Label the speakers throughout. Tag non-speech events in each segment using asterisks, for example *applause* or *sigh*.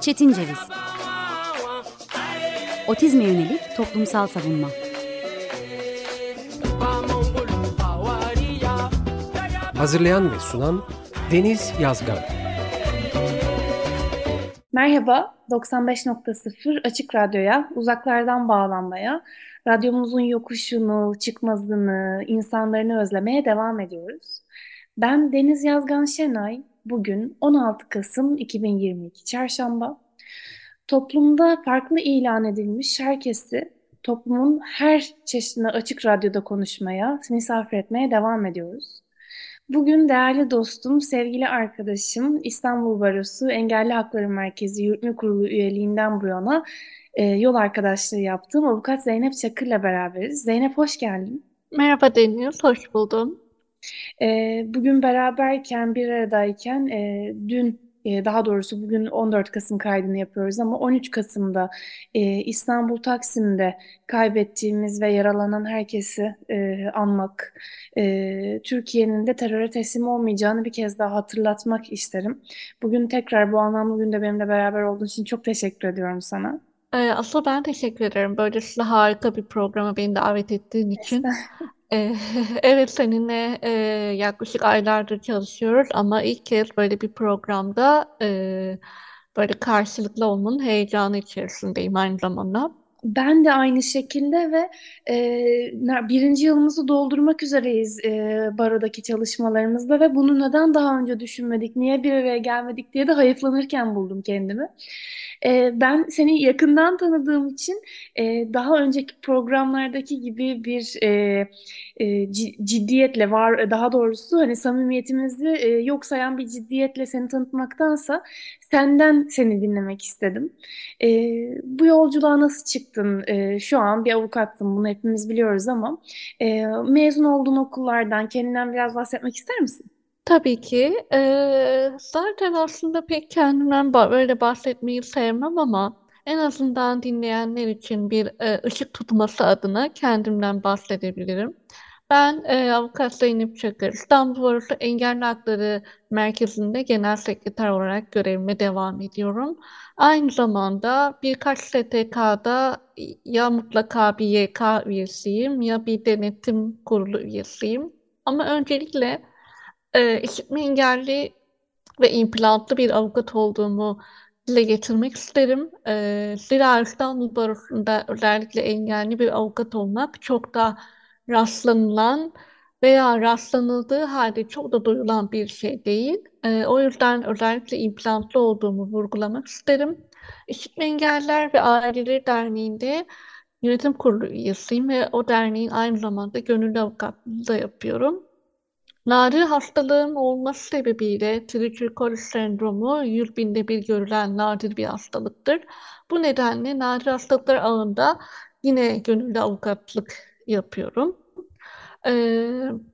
Speaker 1: Çetin Ceviz. Otizme yönelik toplumsal savunma.
Speaker 2: Hazırlayan ve sunan Deniz Yazgan.
Speaker 3: Merhaba, 95.0 Açık Radyo'ya, uzaklardan bağlanmaya, radyomuzun yokuşunu, çıkmazını, insanlarını özlemeye devam ediyoruz. Ben Deniz Yazgan Şenay, bugün 16 Kasım 2022 Çarşamba. Toplumda farklı ilan edilmiş herkesi toplumun her çeşidine açık radyoda konuşmaya, misafir etmeye devam ediyoruz. Bugün değerli dostum, sevgili arkadaşım, İstanbul Barosu Engelli Hakları Merkezi Yürütme Kurulu üyeliğinden bu yana e, yol arkadaşlığı yaptığım avukat Zeynep Çakır'la beraberiz. Zeynep hoş geldin.
Speaker 4: Merhaba Deniz, hoş buldum.
Speaker 3: E, bugün beraberken, bir aradayken e, dün daha doğrusu bugün 14 Kasım kaydını yapıyoruz ama 13 Kasım'da e, İstanbul Taksim'de kaybettiğimiz ve yaralanan herkesi e, anmak, e, Türkiye'nin de teröre teslim olmayacağını bir kez daha hatırlatmak isterim. Bugün tekrar bu anlamlı günde benimle beraber olduğun için çok teşekkür ediyorum sana.
Speaker 4: Asıl ben teşekkür ederim. Böylesine harika bir programa beni davet ettiğin için. *laughs* *laughs* Evet seninle yaklaşık aylardır çalışıyoruz ama ilk kez böyle bir programda böyle karşılıklı olmanın heyecanı içerisindeyim aynı zamanda.
Speaker 3: Ben de aynı şekilde ve e, birinci yılımızı doldurmak üzereyiz e, barodaki çalışmalarımızda ve bunu neden daha önce düşünmedik, niye bir araya gelmedik diye de hayıflanırken buldum kendimi. E, ben seni yakından tanıdığım için e, daha önceki programlardaki gibi bir e, e, ciddiyetle var, daha doğrusu hani samimiyetimizi e, yok sayan bir ciddiyetle seni tanıtmaktansa senden seni dinlemek istedim. E, bu yolculuğa nasıl çıktın? E, şu an bir avukatsın, bunu hepimiz biliyoruz ama e, mezun olduğun okullardan kendinden biraz bahsetmek ister misin?
Speaker 4: Tabii ki. Ee, zaten aslında pek kendimden böyle bahsetmeyi sevmem ama en azından dinleyenler için bir e, ışık tutması adına kendimden bahsedebilirim. Ben e, Avukat Zeynep Çakır, İstanbul Barosu Engelli Hakları Merkezi'nde Genel Sekreter olarak görevime devam ediyorum. Aynı zamanda birkaç STK'da ya mutlaka bir YK üyesiyim ya bir denetim kurulu üyesiyim. Ama öncelikle e, işitme engelli ve implantlı bir avukat olduğumu dile getirmek isterim. E, zira İstanbul Barosu'nda özellikle engelli bir avukat olmak çok da rastlanılan veya rastlanıldığı halde çok da duyulan bir şey değil. E, o yüzden özellikle implantlı olduğumu vurgulamak isterim. İşitme Engeller ve Aileleri Derneği'nde yönetim kurulu üyesiyim ve o derneğin aynı zamanda gönüllü avukatlığını da yapıyorum. Nadir hastalığım olması sebebiyle trichurikolis sendromu 100 binde bir görülen nadir bir hastalıktır. Bu nedenle nadir hastalıklar ağında yine gönüllü avukatlık yapıyorum. Ee,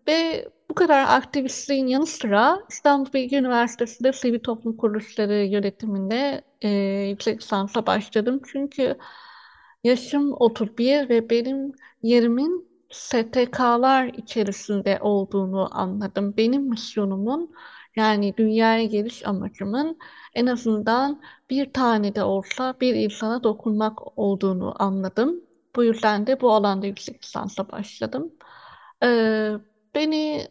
Speaker 4: ve bu kadar aktivistliğin yanı sıra İstanbul Bilgi Üniversitesi'nde sivil toplum kuruluşları yönetiminde e, yüksek lisansa başladım. Çünkü yaşım 31 ve benim yerimin STK'lar içerisinde olduğunu anladım. Benim misyonumun yani dünyaya geliş amacımın en azından bir tane de olsa bir insana dokunmak olduğunu anladım. Bu yüzden de bu alanda yüksek lisansa başladım. Ee, beni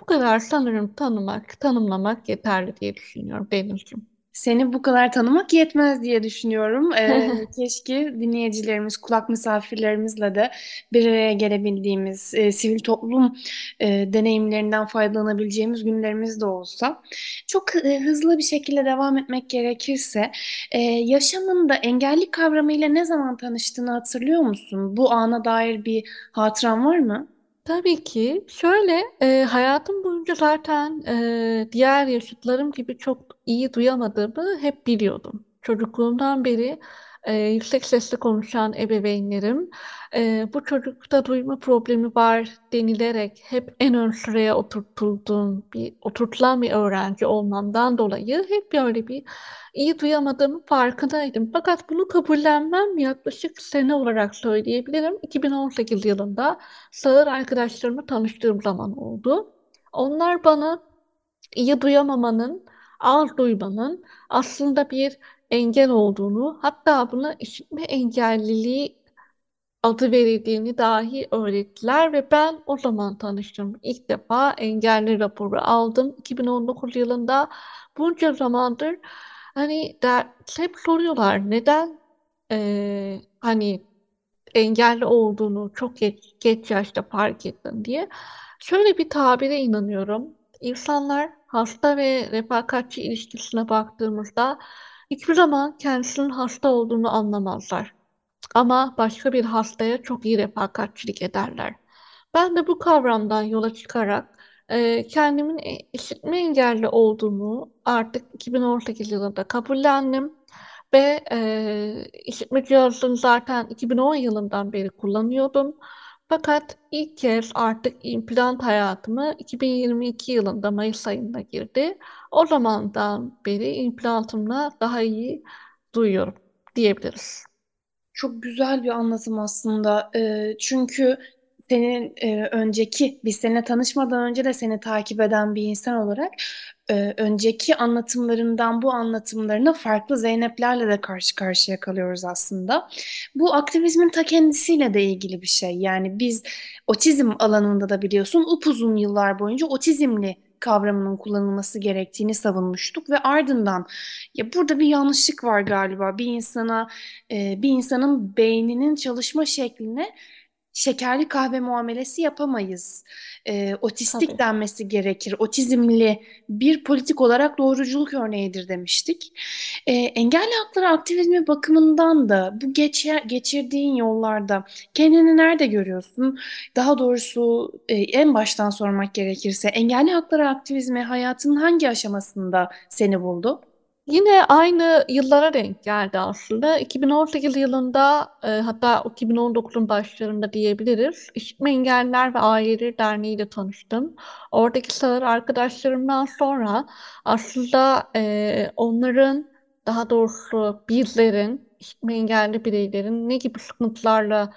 Speaker 4: bu kadar sanırım tanımak, tanımlamak yeterli diye düşünüyorum Deniz'ciğim.
Speaker 3: Seni bu kadar tanımak yetmez diye düşünüyorum. Ee, *laughs* keşke dinleyicilerimiz, kulak misafirlerimizle de bir araya gelebildiğimiz, e, sivil toplum e, deneyimlerinden faydalanabileceğimiz günlerimiz de olsa. Çok e, hızlı bir şekilde devam etmek gerekirse, e, yaşamında engelli kavramıyla ne zaman tanıştığını hatırlıyor musun? Bu ana dair bir hatıran var mı?
Speaker 4: Tabii ki. Şöyle, e, hayatım boyunca zaten e, diğer yaşıtlarım gibi çok iyi duyamadığımı hep biliyordum. Çocukluğumdan beri e, yüksek sesle konuşan ebeveynlerim e, bu çocukta duyma problemi var denilerek hep en ön sıraya oturtulduğum bir oturtulan bir öğrenci olmamdan dolayı hep böyle bir iyi duyamadığımı farkındaydım. Fakat bunu kabullenmem yaklaşık sene olarak söyleyebilirim. 2018 yılında sağır arkadaşlarımı tanıştığım zaman oldu. Onlar bana iyi duyamamanın az duymanın aslında bir engel olduğunu, hatta buna işitme engelliliği adı verildiğini dahi öğrettiler ve ben o zaman tanıştım. İlk defa engelli raporu aldım 2019 yılında. Bunca zamandır hani der, hep soruyorlar neden e, hani engelli olduğunu çok geç, geç yaşta fark ettin diye. Şöyle bir tabire inanıyorum. İnsanlar hasta ve refakatçi ilişkisine baktığımızda hiçbir zaman kendisinin hasta olduğunu anlamazlar. Ama başka bir hastaya çok iyi refakatçilik ederler. Ben de bu kavramdan yola çıkarak e, kendimin e, işitme engelli olduğumu artık 2018 yılında kabullendim. Ve e, işitme cihazını zaten 2010 yılından beri kullanıyordum. Fakat ilk kez artık implant hayatımı 2022 yılında Mayıs ayında girdi. O zamandan beri implantımla daha iyi duyuyorum diyebiliriz.
Speaker 3: Çok güzel bir anlatım aslında. Ee, çünkü senin e, önceki, biz seninle tanışmadan önce de seni takip eden bir insan olarak e, önceki anlatımlarından bu anlatımlarına farklı Zeynep'lerle de karşı karşıya kalıyoruz aslında. Bu aktivizmin ta kendisiyle de ilgili bir şey. Yani biz otizm alanında da biliyorsun upuzun yıllar boyunca otizmli kavramının kullanılması gerektiğini savunmuştuk ve ardından ya burada bir yanlışlık var galiba bir insana e, bir insanın beyninin çalışma şekline şekerli kahve muamelesi yapamayız. E, otistik
Speaker 4: Tabii.
Speaker 3: denmesi gerekir. Otizmli bir politik olarak doğruculuk örneğidir demiştik. E, engelli hakları aktivizmi bakımından da bu geçer, geçirdiğin yollarda kendini nerede görüyorsun? Daha doğrusu e, en baştan sormak gerekirse engelli hakları aktivizmi hayatının hangi aşamasında seni buldu?
Speaker 4: Yine aynı yıllara denk geldi aslında. 2018 yılında e, hatta 2019'un başlarında diyebiliriz. İşitme Engelliler ve Aileleri Derneği ile tanıştım. Oradaki sağır arkadaşlarımdan sonra aslında e, onların daha doğrusu bizlerin, işitme engelli bireylerin ne gibi sıkıntılarla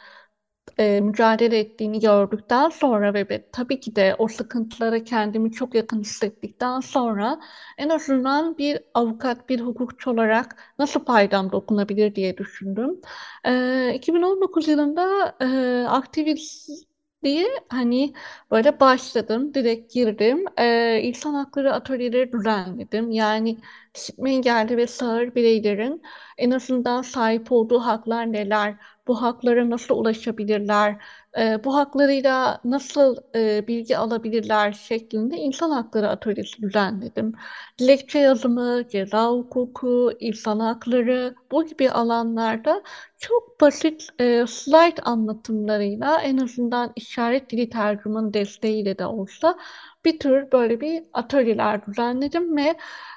Speaker 4: e, mücadele ettiğini gördükten sonra ve tabii ki de o sıkıntılara kendimi çok yakın hissettikten sonra en azından bir avukat, bir hukukçu olarak nasıl faydam dokunabilir diye düşündüm. E, 2019 yılında e, aktivistliğe hani böyle başladım, direkt girdim. E, insan hakları atölyeleri düzenledim. Yani işitme engelli ve sağır bireylerin en azından sahip olduğu haklar neler, bu haklara nasıl ulaşabilirler, e, bu haklarıyla nasıl e, bilgi alabilirler şeklinde insan hakları atölyesi düzenledim. Dilekçe yazımı, ceza hukuku, insan hakları bu gibi alanlarda çok basit e, slide anlatımlarıyla en azından işaret dili tercümanı desteğiyle de olsa bir tür böyle bir atölyeler düzenledim ve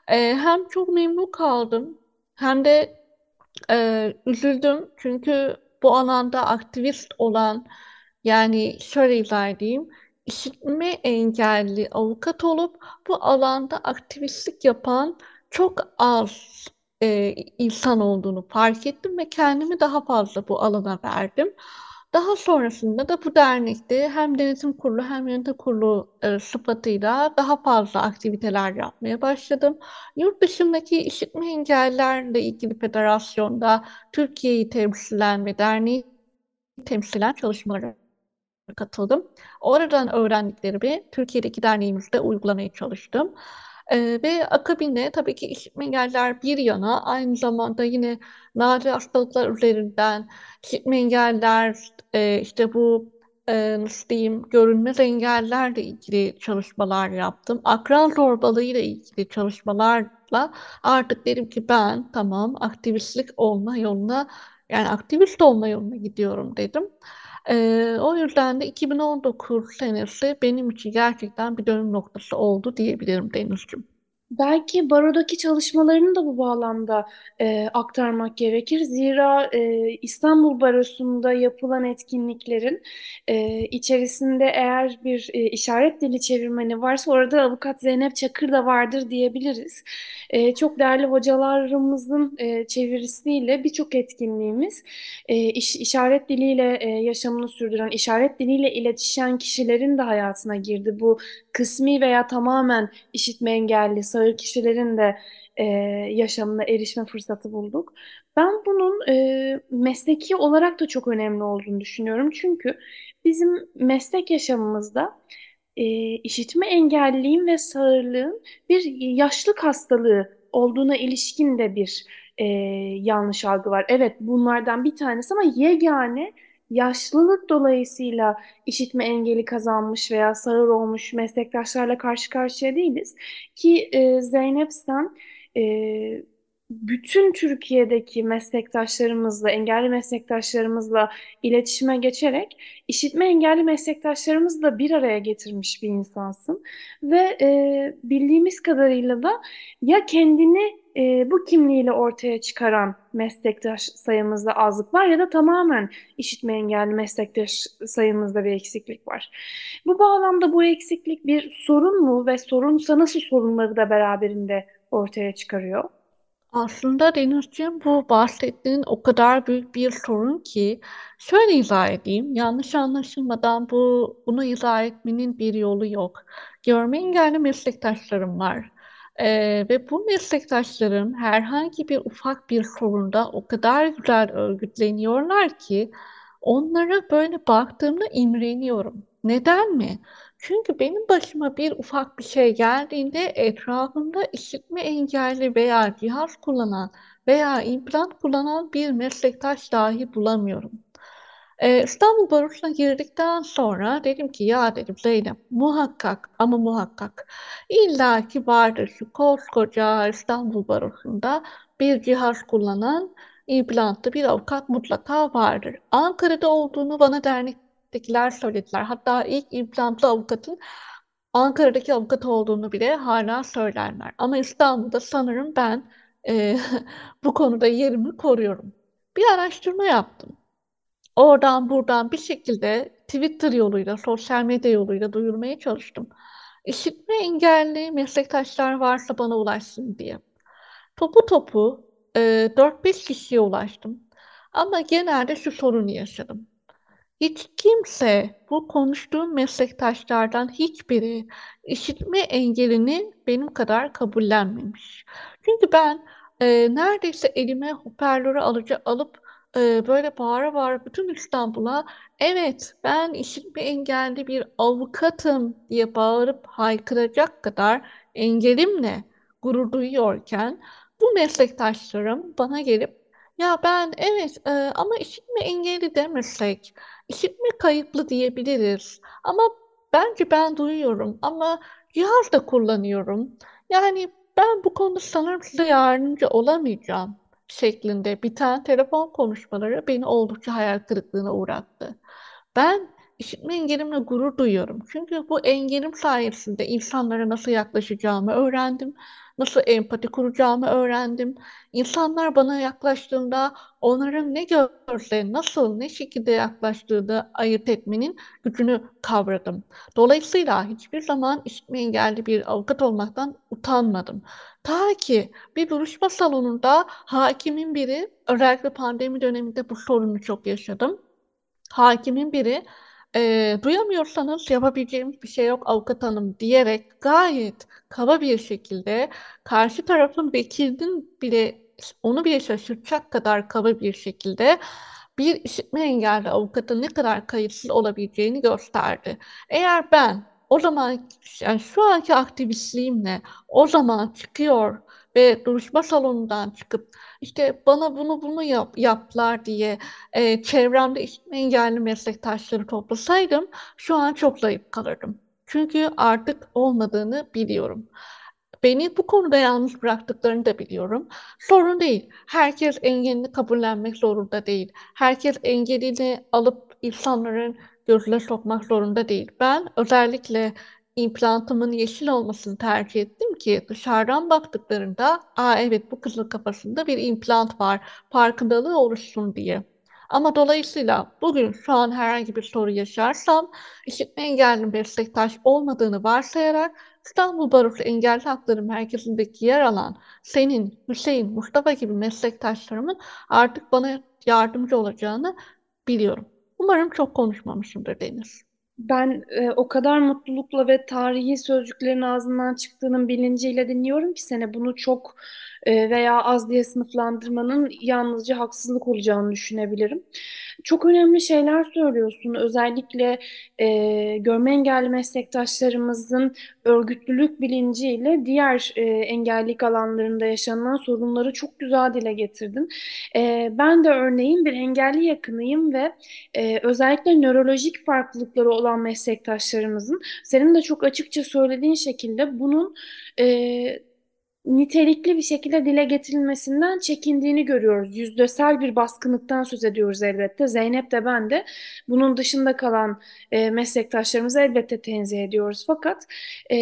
Speaker 4: e, hem çok memnun kaldım hem de e, üzüldüm çünkü bu alanda aktivist olan yani şöyle izah edeyim işitme engelli avukat olup bu alanda aktivistlik yapan çok az e, insan olduğunu fark ettim ve kendimi daha fazla bu alana verdim. Daha sonrasında da bu dernekte hem denetim kurulu hem yönetim kurulu e, sıfatıyla daha fazla aktiviteler yapmaya başladım. Yurt dışındaki işitme engellerle ilgili federasyonda Türkiye'yi temsilen ve derneği temsilen çalışmalara katıldım. Oradan öğrendiklerimi Türkiye'deki derneğimizde uygulamaya çalıştım. Ee, ve akabinde tabii ki işitme engeller bir yana aynı zamanda yine nadir hastalıklar üzerinden işitme engeller e, işte bu e, nasıl diyeyim görünmez engellerle ilgili çalışmalar yaptım. Akran zorbalığı ile ilgili çalışmalarla artık dedim ki ben tamam aktivistlik olma yoluna yani aktivist olma yoluna gidiyorum dedim. Ee, o yüzden de 2019 senesi benim için gerçekten bir dönüm noktası oldu diyebilirim Deniz'ciğim.
Speaker 3: Belki barodaki çalışmalarını da bu bağlamda e, aktarmak gerekir. Zira e, İstanbul Barosu'nda yapılan etkinliklerin e, içerisinde eğer bir e, işaret dili çevirmeni varsa orada avukat Zeynep Çakır da vardır diyebiliriz. E, çok değerli hocalarımızın e, çevirisiyle birçok etkinliğimiz e, iş, işaret diliyle e, yaşamını sürdüren, işaret diliyle iletişen kişilerin de hayatına girdi. Bu kısmi veya tamamen işitme engelli sağır kişilerin de e, yaşamına erişme fırsatı bulduk. Ben bunun e, mesleki olarak da çok önemli olduğunu düşünüyorum. Çünkü bizim meslek yaşamımızda e, işitme engelliliğin ve sağırlığın bir yaşlık hastalığı olduğuna ilişkin de bir e, yanlış algı var. Evet bunlardan bir tanesi ama yegane yaşlılık dolayısıyla işitme engeli kazanmış veya sağır olmuş meslektaşlarla karşı karşıya değiliz. Ki e, Zeynep sen e, bütün Türkiye'deki meslektaşlarımızla, engelli meslektaşlarımızla iletişime geçerek işitme engelli meslektaşlarımızla bir araya getirmiş bir insansın. Ve e, bildiğimiz kadarıyla da ya kendini e, bu kimliğiyle ortaya çıkaran meslektaş sayımızda azlık var ya da tamamen işitme engelli meslektaş sayımızda bir eksiklik var. Bu bağlamda bu eksiklik bir sorun mu ve sorunsa nasıl sorunları da beraberinde ortaya çıkarıyor?
Speaker 4: Aslında Denizciğim bu bahsettiğin o kadar büyük bir sorun ki şöyle izah edeyim. Yanlış anlaşılmadan bu bunu izah etmenin bir yolu yok. Görme engelli meslektaşlarım var. Ee, ve bu meslektaşlarım herhangi bir ufak bir sorunda o kadar güzel örgütleniyorlar ki onlara böyle baktığımda imreniyorum. Neden mi? Çünkü benim başıma bir ufak bir şey geldiğinde etrafımda işitme engelli veya cihaz kullanan veya implant kullanan bir meslektaş dahi bulamıyorum. Ee, İstanbul Barosu'na girdikten sonra dedim ki ya dedim Zeynep muhakkak ama muhakkak illa ki vardır şu koskoca İstanbul Barosu'nda bir cihaz kullanan implantlı bir avukat mutlaka vardır. Ankara'da olduğunu bana dernektekiler söylediler. Hatta ilk implantlı avukatın Ankara'daki avukat olduğunu bile hala söylerler. Ama İstanbul'da sanırım ben e, *laughs* bu konuda yerimi koruyorum. Bir araştırma yaptım. Oradan buradan bir şekilde Twitter yoluyla, sosyal medya yoluyla duyurmaya çalıştım. İşitme engelli meslektaşlar varsa bana ulaşsın diye. Topu topu e, 4-5 kişiye ulaştım. Ama genelde şu sorunu yaşadım. Hiç kimse bu konuştuğum meslektaşlardan hiçbiri işitme engelini benim kadar kabullenmemiş. Çünkü ben e, neredeyse elime hoparlörü alıcı alıp e, böyle bağıra bağıra bütün İstanbul'a evet ben işitme engelli bir avukatım diye bağırıp haykıracak kadar engelimle gurur duyuyorken bu meslektaşlarım bana gelip ya ben evet e, ama işitme engelli demesek işitme kayıplı diyebiliriz ama bence ben duyuyorum ama cihaz da kullanıyorum. Yani ben bu konuda sanırım size yardımcı olamayacağım şeklinde biten telefon konuşmaları beni oldukça hayal kırıklığına uğrattı. Ben işitme engelimle gurur duyuyorum. Çünkü bu engelim sayesinde insanlara nasıl yaklaşacağımı öğrendim nasıl empati kuracağımı öğrendim. İnsanlar bana yaklaştığında onların ne gözle, nasıl, ne şekilde yaklaştığını ayırt etmenin gücünü kavradım. Dolayısıyla hiçbir zaman işitme engelli bir avukat olmaktan utanmadım. Ta ki bir duruşma salonunda hakimin biri, özellikle pandemi döneminde bu sorunu çok yaşadım. Hakimin biri e, duyamıyorsanız yapabileceğimiz bir şey yok avukat hanım diyerek gayet kaba bir şekilde karşı tarafın vekilinin bile onu bile şaşırtacak kadar kaba bir şekilde bir işitme engelli avukatın ne kadar kayıtsız olabileceğini gösterdi. Eğer ben o zaman yani şu anki aktivistliğimle o zaman çıkıyor ve duruşma salonundan çıkıp işte bana bunu bunu yap, yaptılar diye e, çevremde işitme engelli meslektaşları toplasaydım şu an çok zayıf kalırdım. Çünkü artık olmadığını biliyorum. Beni bu konuda yalnız bıraktıklarını da biliyorum. Sorun değil. Herkes engelini kabullenmek zorunda değil. Herkes engelini alıp insanların gözüne sokmak zorunda değil. Ben özellikle implantımın yeşil olmasını tercih ettim ki dışarıdan baktıklarında aa evet bu kızın kafasında bir implant var farkındalığı oluşsun diye. Ama dolayısıyla bugün şu an herhangi bir soru yaşarsam işitme engelli meslektaş olmadığını varsayarak İstanbul Barosu Engelli Hakları Merkezi'ndeki yer alan senin, Hüseyin, Mustafa gibi meslektaşlarımın artık bana yardımcı olacağını biliyorum. Umarım çok konuşmamışımdır Deniz.
Speaker 3: Ben e, o kadar mutlulukla ve tarihi sözcüklerin ağzından çıktığının bilinciyle dinliyorum ki seni bunu çok e, veya az diye sınıflandırmanın yalnızca haksızlık olacağını düşünebilirim. Çok önemli şeyler söylüyorsun. Özellikle e, görme engelli meslektaşlarımızın örgütlülük bilinciyle diğer e, engellilik alanlarında yaşanan sorunları çok güzel dile getirdin. E, ben de örneğin bir engelli yakınıyım ve e, özellikle nörolojik farklılıkları olan meslektaşlarımızın. Senin de çok açıkça söylediğin şekilde bunun e, nitelikli bir şekilde dile getirilmesinden çekindiğini görüyoruz. Yüzdesel bir baskınlıktan söz ediyoruz elbette. Zeynep de ben de bunun dışında kalan e, meslektaşlarımızı elbette tenzih ediyoruz. Fakat e,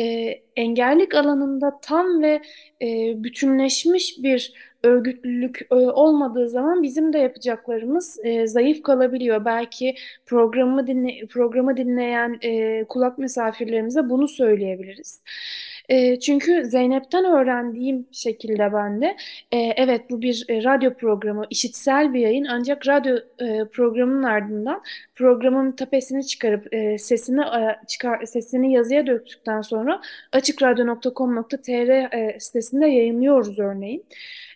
Speaker 3: engellik alanında tam ve e, bütünleşmiş bir örgütlülük e, olmadığı zaman bizim de yapacaklarımız e, zayıf kalabiliyor. Belki programı dinle programı dinleyen e, kulak misafirlerimize bunu söyleyebiliriz. E, çünkü Zeynep'ten öğrendiğim şekilde ben de e, evet bu bir e, radyo programı, işitsel bir yayın ancak radyo e, programının ardından programın tapesini çıkarıp e, sesini e, çıkar sesini yazıya döktükten sonra açıkradyo.com.tr e, sitesinde yayınlıyoruz örneğin.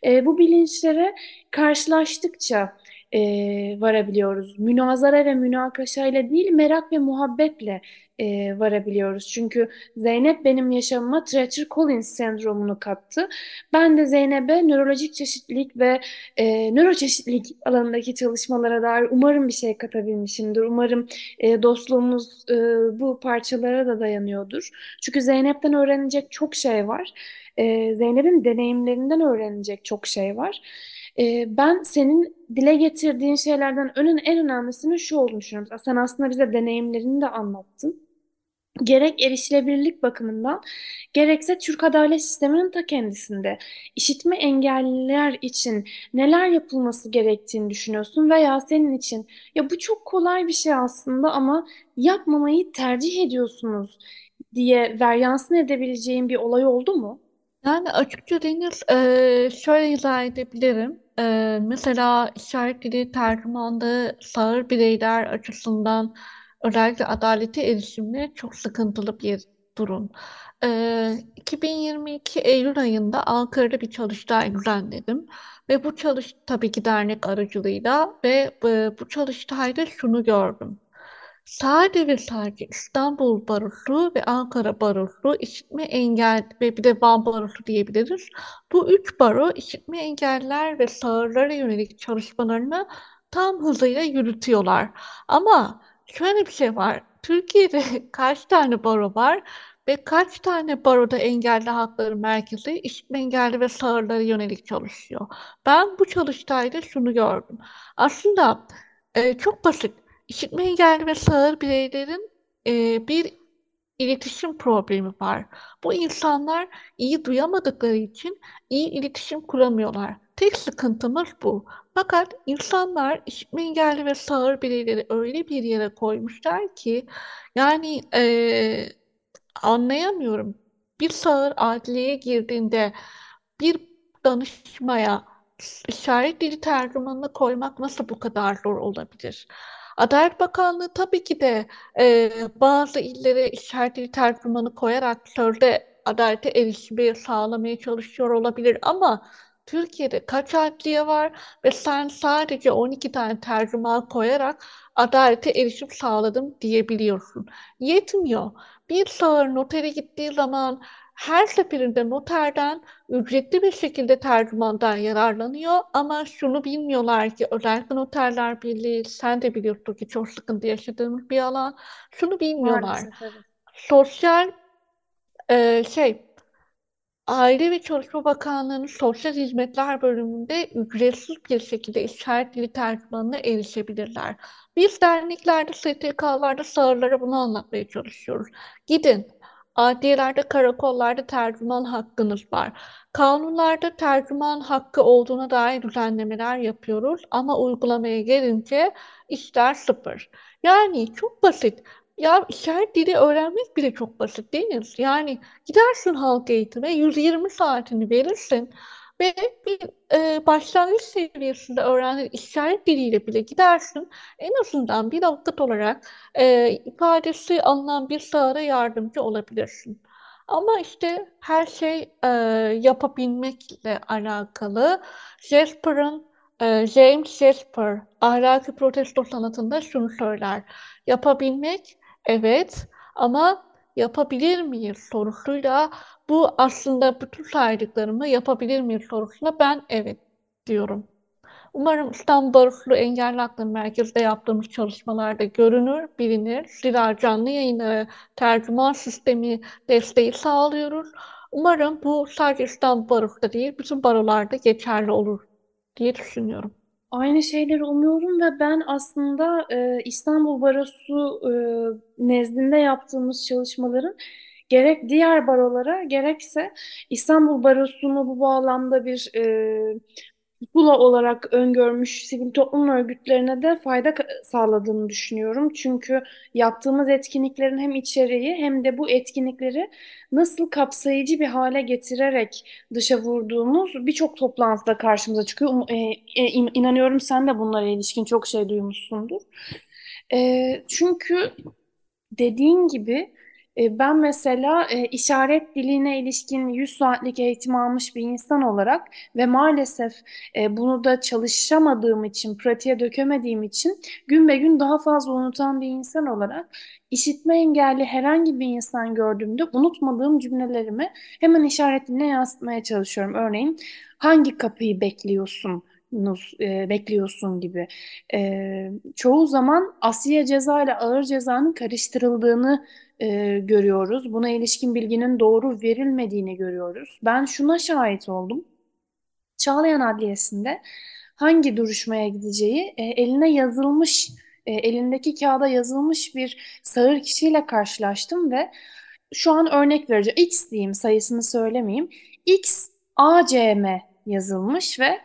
Speaker 3: E, bu bilinçlere karşılaştıkça e, varabiliyoruz. Münazara ve münakaşa ile değil, merak ve muhabbetle e, varabiliyoruz. Çünkü Zeynep benim yaşamıma Treacher Collins sendromunu kattı. Ben de Zeynep'e nörolojik çeşitlilik ve e, nöroçeşitlilik alanındaki çalışmalara dair umarım bir şey katabilmişimdir. Umarım e, dostluğumuz e, bu parçalara da dayanıyordur. Çünkü Zeynep'ten öğrenecek çok şey var. E, Zeynep'in deneyimlerinden öğrenecek çok şey var. E, ben senin dile getirdiğin şeylerden önün en önemlisinin şu olduğunu düşünüyorum. Sen aslında bize deneyimlerini de anlattın gerek erişilebilirlik bakımından gerekse Türk adalet sisteminin ta kendisinde işitme engelliler için neler yapılması gerektiğini düşünüyorsun veya senin için ya bu çok kolay bir şey aslında ama yapmamayı tercih ediyorsunuz diye veryansın edebileceğin bir olay oldu mu?
Speaker 4: Yani açıkça Deniz, şöyle izah edebilirim. Eee, mesela işaret dili tercümanda sağır bireyler açısından özellikle adalete erişimde çok sıkıntılı bir durum. Ee, 2022 Eylül ayında Ankara'da bir çalıştay düzenledim ve bu çalış tabii ki dernek aracılığıyla ve e, bu çalıştayda şunu gördüm. Sadece ve sadece İstanbul Barosu ve Ankara Barosu işitme engel ve bir de Van Barosu diyebiliriz. Bu üç baro işitme engeller ve sağırlara yönelik çalışmalarını tam hızıyla yürütüyorlar. Ama şöyle bir şey var. Türkiye'de *laughs* kaç tane baro var ve kaç tane baroda engelli hakları merkezi işitme engelli ve sağırlara yönelik çalışıyor. Ben bu çalıştayda şunu gördüm. Aslında e, çok basit. İşitme engelli ve sağır bireylerin e, bir iletişim problemi var. Bu insanlar iyi duyamadıkları için iyi iletişim kuramıyorlar. Tek sıkıntımız bu. Fakat insanlar işitme engelli ve sağır bireyleri öyle bir yere koymuşlar ki yani e, anlayamıyorum. Bir sağır adliyeye girdiğinde bir danışmaya işaret dili tercümanını koymak nasıl bu kadar zor olabilir? Adalet Bakanlığı tabii ki de e, bazı illere işaret dili tercümanı koyarak sözde adalete erişimi sağlamaya çalışıyor olabilir ama Türkiye'de kaç adliye var ve sen sadece 12 tane tercüman koyarak adalete erişim sağladım diyebiliyorsun. Yetmiyor. Bir sağır notere gittiği zaman her seferinde noterden ücretli bir şekilde tercümandan yararlanıyor ama şunu bilmiyorlar ki özellikle noterler birliği sen de biliyorsun ki çok sıkıntı yaşadığımız bir alan. Şunu bilmiyorlar. Maalesef, evet. Sosyal e, şey Aile ve Çalışma Bakanlığı'nın Sosyal Hizmetler Bölümünde ücretsiz bir şekilde işaret dili tercümanına erişebilirler. Biz derneklerde, STK'larda, sağırlara bunu anlatmaya çalışıyoruz. Gidin, adliyelerde, karakollarda tercüman hakkınız var. Kanunlarda tercüman hakkı olduğuna dair düzenlemeler yapıyoruz ama uygulamaya gelince işler sıfır. Yani çok basit. Ya işaret dili öğrenmek bile çok basit değil mi? Yani gidersin halk eğitime 120 saatini verirsin. Ve bir e, başlangıç seviyesinde öğrendiğin işaret diliyle bile gidersin. En azından bir avukat olarak e, ifadesi alınan bir sağara yardımcı olabilirsin. Ama işte her şey e, yapabilmekle alakalı. Jasper'ın e, James Jasper ahlaki protesto sanatında şunu söyler. Yapabilmek evet ama yapabilir miyiz sorusuyla bu aslında bütün saydıklarımı yapabilir miyiz sorusuna ben evet diyorum. Umarım İstanbul Barutlu Engelli Hakları Merkezi'de yaptığımız çalışmalarda görünür, bilinir. Zira canlı yayını tercüman sistemi desteği sağlıyoruz. Umarım bu sadece İstanbul Barosu'da değil, bütün barolarda geçerli olur diye düşünüyorum.
Speaker 3: Aynı şeyleri umuyorum ve ben aslında e, İstanbul Barosu e, nezdinde yaptığımız çalışmaların gerek diğer barolara gerekse İstanbul Barosu'nu bu bağlamda bir e, pusula olarak öngörmüş sivil toplum örgütlerine de fayda sağladığını düşünüyorum. Çünkü yaptığımız etkinliklerin hem içeriği hem de bu etkinlikleri nasıl kapsayıcı bir hale getirerek dışa vurduğumuz birçok toplantıda karşımıza çıkıyor. Um, e, e, inanıyorum sen de bunlara ilişkin çok şey duymuşsundur. E, çünkü dediğin gibi ben mesela e, işaret diline ilişkin 100 saatlik eğitim almış bir insan olarak ve maalesef e, bunu da çalışamadığım için, pratiğe dökemediğim için gün be gün daha fazla unutan bir insan olarak işitme engelli herhangi bir insan gördüğümde unutmadığım cümlelerimi hemen işaret diline yansıtmaya çalışıyorum. Örneğin hangi kapıyı bekliyorsun? e, bekliyorsun gibi. Çoğu zaman asliye ceza ile ağır cezanın karıştırıldığını e, görüyoruz. Buna ilişkin bilginin doğru verilmediğini görüyoruz. Ben şuna şahit oldum. Çağlayan Adliyesi'nde hangi duruşmaya gideceği e, eline yazılmış, e, elindeki kağıda yazılmış bir sağır kişiyle karşılaştım ve şu an örnek vereceğim. X diyeyim sayısını söylemeyeyim. X ACM yazılmış ve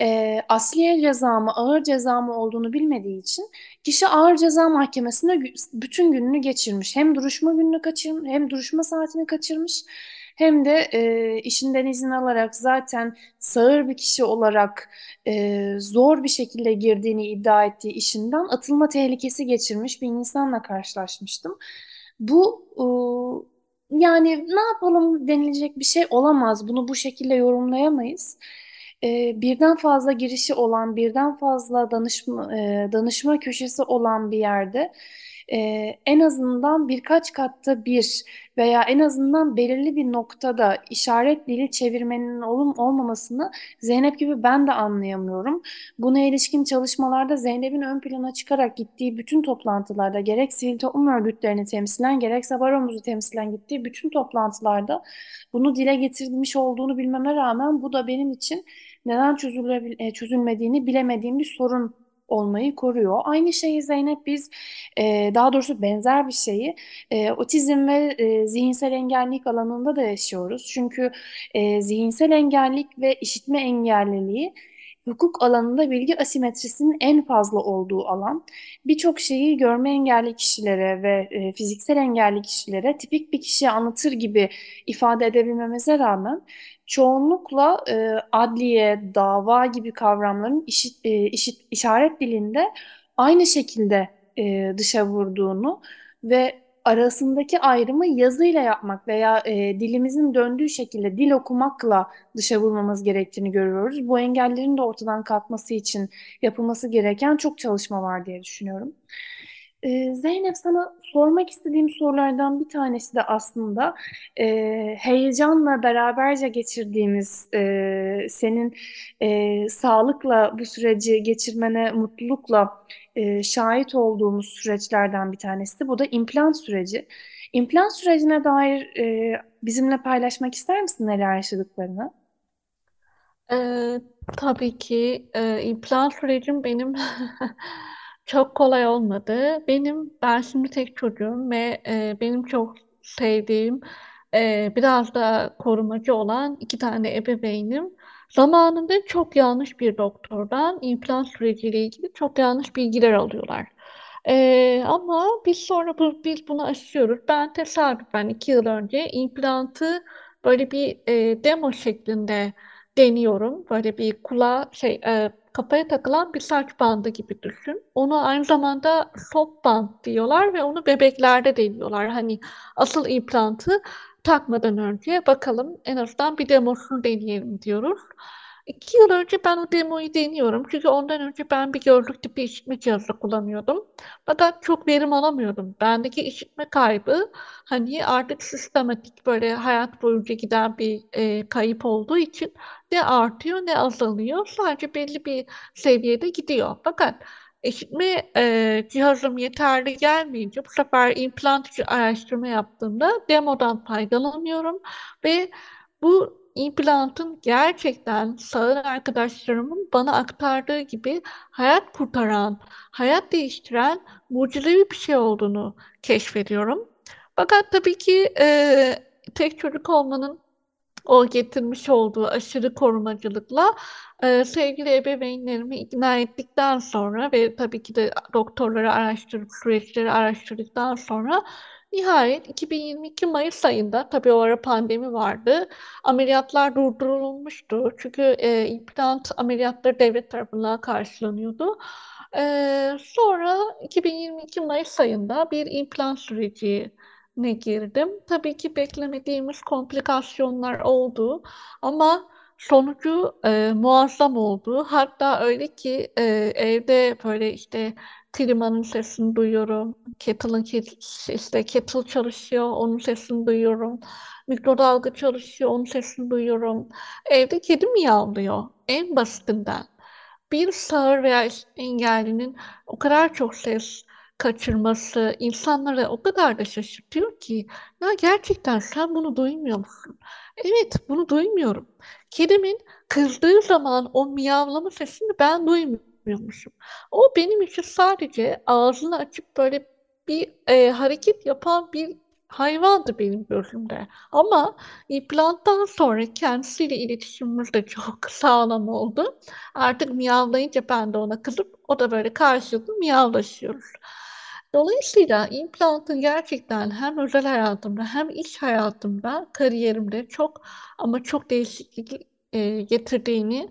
Speaker 3: e, asliye ceza mı ağır ceza mı olduğunu bilmediği için kişi ağır ceza mahkemesinde bütün gününü geçirmiş. Hem duruşma gününü kaçırmış hem duruşma saatini kaçırmış hem de e, işinden izin alarak zaten sağır bir kişi olarak e, zor bir şekilde girdiğini iddia ettiği işinden atılma tehlikesi geçirmiş bir insanla karşılaşmıştım. Bu e, yani ne yapalım denilecek bir şey olamaz. Bunu bu şekilde yorumlayamayız e, birden fazla girişi olan, birden fazla danışma, e, danışma köşesi olan bir yerde e, en azından birkaç katta bir veya en azından belirli bir noktada işaret dili çevirmenin olum olmamasını Zeynep gibi ben de anlayamıyorum. Buna ilişkin çalışmalarda Zeynep'in ön plana çıkarak gittiği bütün toplantılarda gerek sivil toplum örgütlerini temsilen gerekse baromuzu temsilen gittiği bütün toplantılarda bunu dile getirmiş olduğunu bilmeme rağmen bu da benim için neden e, çözülmediğini bilemediğim bir sorun olmayı koruyor. Aynı şeyi Zeynep biz e, daha doğrusu benzer bir şeyi e, otizm ve e, zihinsel engellilik alanında da yaşıyoruz. Çünkü e, zihinsel engellilik ve işitme engelliliği hukuk alanında bilgi asimetrisinin en fazla olduğu alan. Birçok şeyi görme engelli kişilere ve e, fiziksel engelli kişilere tipik bir kişiye anlatır gibi ifade edebilmemize rağmen çoğunlukla e, adliye, dava gibi kavramların işit, e, işit, işaret dilinde aynı şekilde e, dışa vurduğunu ve arasındaki ayrımı yazıyla yapmak veya e, dilimizin döndüğü şekilde dil okumakla dışa vurmamız gerektiğini görüyoruz. Bu engellerin de ortadan kalkması için yapılması gereken çok çalışma var diye düşünüyorum. Ee, Zeynep sana sormak istediğim sorulardan bir tanesi de aslında e, heyecanla beraberce geçirdiğimiz e, senin e, sağlıkla bu süreci geçirmene mutlulukla e, şahit olduğumuz süreçlerden bir tanesi. Bu da implant süreci. İmplant sürecine dair e, bizimle paylaşmak ister misin neler yaşadıklarını?
Speaker 4: Ee, tabii ki e, implant sürecim benim *laughs* Çok kolay olmadı. Benim, ben şimdi tek çocuğum ve e, benim çok sevdiğim, e, biraz da korumacı olan iki tane ebeveynim. Zamanında çok yanlış bir doktordan implant süreciyle ilgili çok yanlış bilgiler alıyorlar. E, ama biz sonra bu, biz bunu aşıyoruz. Ben tesadüfen iki yıl önce implantı böyle bir e, demo şeklinde deniyorum. Böyle bir kulağa şey e, kafaya takılan bir saç bandı gibi düşün. Onu aynı zamanda soft band diyorlar ve onu bebeklerde deniyorlar. Hani asıl implantı takmadan önce bakalım en azından bir demosunu deneyelim diyoruz. İki yıl önce ben o demoyu deniyorum. Çünkü ondan önce ben bir gözlük tipi işitme cihazı kullanıyordum. Fakat çok verim alamıyordum. Bendeki işitme kaybı hani artık sistematik böyle hayat boyunca giden bir e, kayıp olduğu için ne artıyor ne azalıyor. Sadece belli bir seviyede gidiyor. Fakat işitme e, cihazım yeterli gelmeyince bu sefer implant araştırma yaptığımda demodan faydalanıyorum ve bu implantın gerçekten sağır arkadaşlarımın bana aktardığı gibi hayat kurtaran, hayat değiştiren mucizevi bir şey olduğunu keşfediyorum. Fakat tabii ki e, tek çocuk olmanın o getirmiş olduğu aşırı korumacılıkla e, sevgili ebeveynlerimi ikna ettikten sonra ve tabii ki de doktorları araştırıp süreçleri araştırdıktan sonra Nihayet 2022 Mayıs ayında tabii o ara pandemi vardı. Ameliyatlar durdurulmuştu. Çünkü e, implant ameliyatları devlet tarafından karşılanıyordu. E, sonra 2022 Mayıs ayında bir implant sürecine girdim. Tabii ki beklemediğimiz komplikasyonlar oldu ama sonucu e, muazzam oldu. Hatta öyle ki e, evde böyle işte klimanın sesini duyuyorum. Kettle'ın işte kettle çalışıyor, onun sesini duyuyorum. Mikrodalga çalışıyor, onun sesini duyuyorum. Evde kedi miyavlıyor en basitinden. Bir sağır veya engellinin o kadar çok ses kaçırması insanları o kadar da şaşırtıyor ki ya gerçekten sen bunu duymuyor musun? Evet bunu duymuyorum. Kedimin kızdığı zaman o miyavlama sesini ben duymuyorum yapmıyormuşum. O benim için sadece ağzını açıp böyle bir e, hareket yapan bir hayvandı benim gözümde. Ama implanttan sonra kendisiyle iletişimimiz de çok *laughs* sağlam oldu. Artık miyavlayınca ben de ona kızıp o da böyle karşılıklı miyavlaşıyoruz. Dolayısıyla implantın gerçekten hem özel hayatımda hem iş hayatımda, kariyerimde çok ama çok değişiklik e, getirdiğini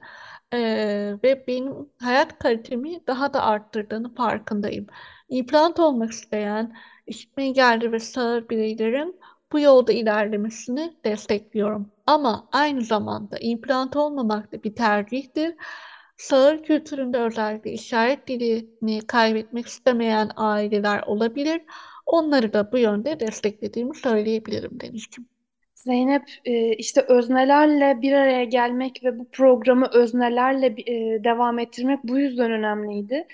Speaker 4: Eee, ve benim hayat kalitemi daha da arttırdığını farkındayım. İmplant olmak isteyen, işitme engelli ve sağır bireylerin bu yolda ilerlemesini destekliyorum. Ama aynı zamanda implant olmamak da bir tercihtir. Sağır kültüründe özellikle işaret dilini kaybetmek istemeyen aileler olabilir. Onları da bu yönde desteklediğimi söyleyebilirim Denizciğim.
Speaker 3: Zeynep, e, işte öznelerle bir araya gelmek ve bu programı öznelerle e, devam ettirmek bu yüzden önemliydi.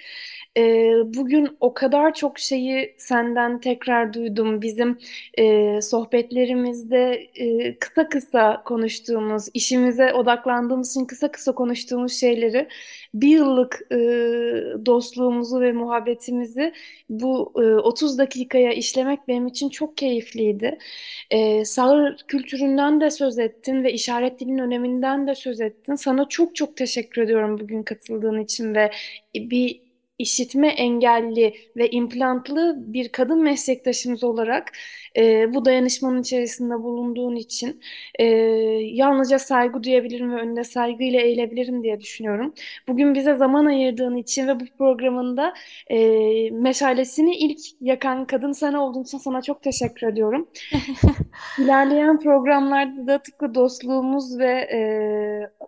Speaker 3: E, bugün o kadar çok şeyi senden tekrar duydum. Bizim sohbetlerimizde kısa kısa konuştuğumuz, işimize odaklandığımız için kısa kısa konuştuğumuz şeyleri, bir yıllık dostluğumuzu ve muhabbetimizi bu 30 dakikaya işlemek benim için çok keyifliydi. Sağır kültüründen de söz ettin ve işaret dilinin öneminden de söz ettin. Sana çok çok teşekkür ediyorum bugün katıldığın için ve bir işitme engelli ve implantlı bir kadın meslektaşımız olarak e, bu dayanışmanın içerisinde bulunduğun için e, yalnızca saygı duyabilirim ve önünde saygıyla eğilebilirim diye düşünüyorum. Bugün bize zaman ayırdığın için ve bu programında e, meşalesini ilk yakan kadın sen olduğun için sana çok teşekkür ediyorum. *laughs* İlerleyen programlarda da tıpkı dostluğumuz ve e,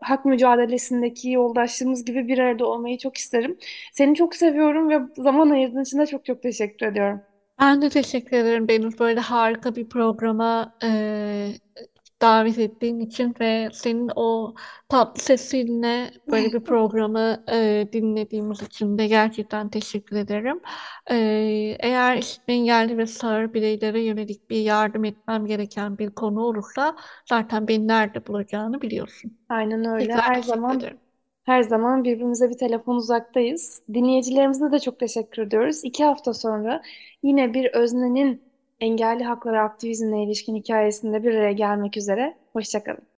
Speaker 3: hak mücadelesindeki yoldaşlığımız gibi bir arada olmayı çok isterim. Seni çok seviyorum ve zaman ayırdığın için de çok çok teşekkür ediyorum.
Speaker 4: Ben de teşekkür ederim beni böyle harika bir programa e, davet ettiğin için ve senin o tatlı sesinle böyle bir *laughs* programı e, dinlediğimiz için de gerçekten teşekkür ederim. E, eğer işitme engelli ve sağır bireylere yönelik bir yardım etmem gereken bir konu olursa zaten beni nerede bulacağını biliyorsun.
Speaker 3: Aynen öyle.
Speaker 4: Tekrar
Speaker 3: Her zaman
Speaker 4: ederim.
Speaker 3: Her zaman birbirimize bir telefon uzaktayız. Dinleyicilerimize de çok teşekkür ediyoruz. İki hafta sonra yine bir öznenin engelli hakları aktivizmine ilişkin hikayesinde bir araya gelmek üzere. Hoşçakalın.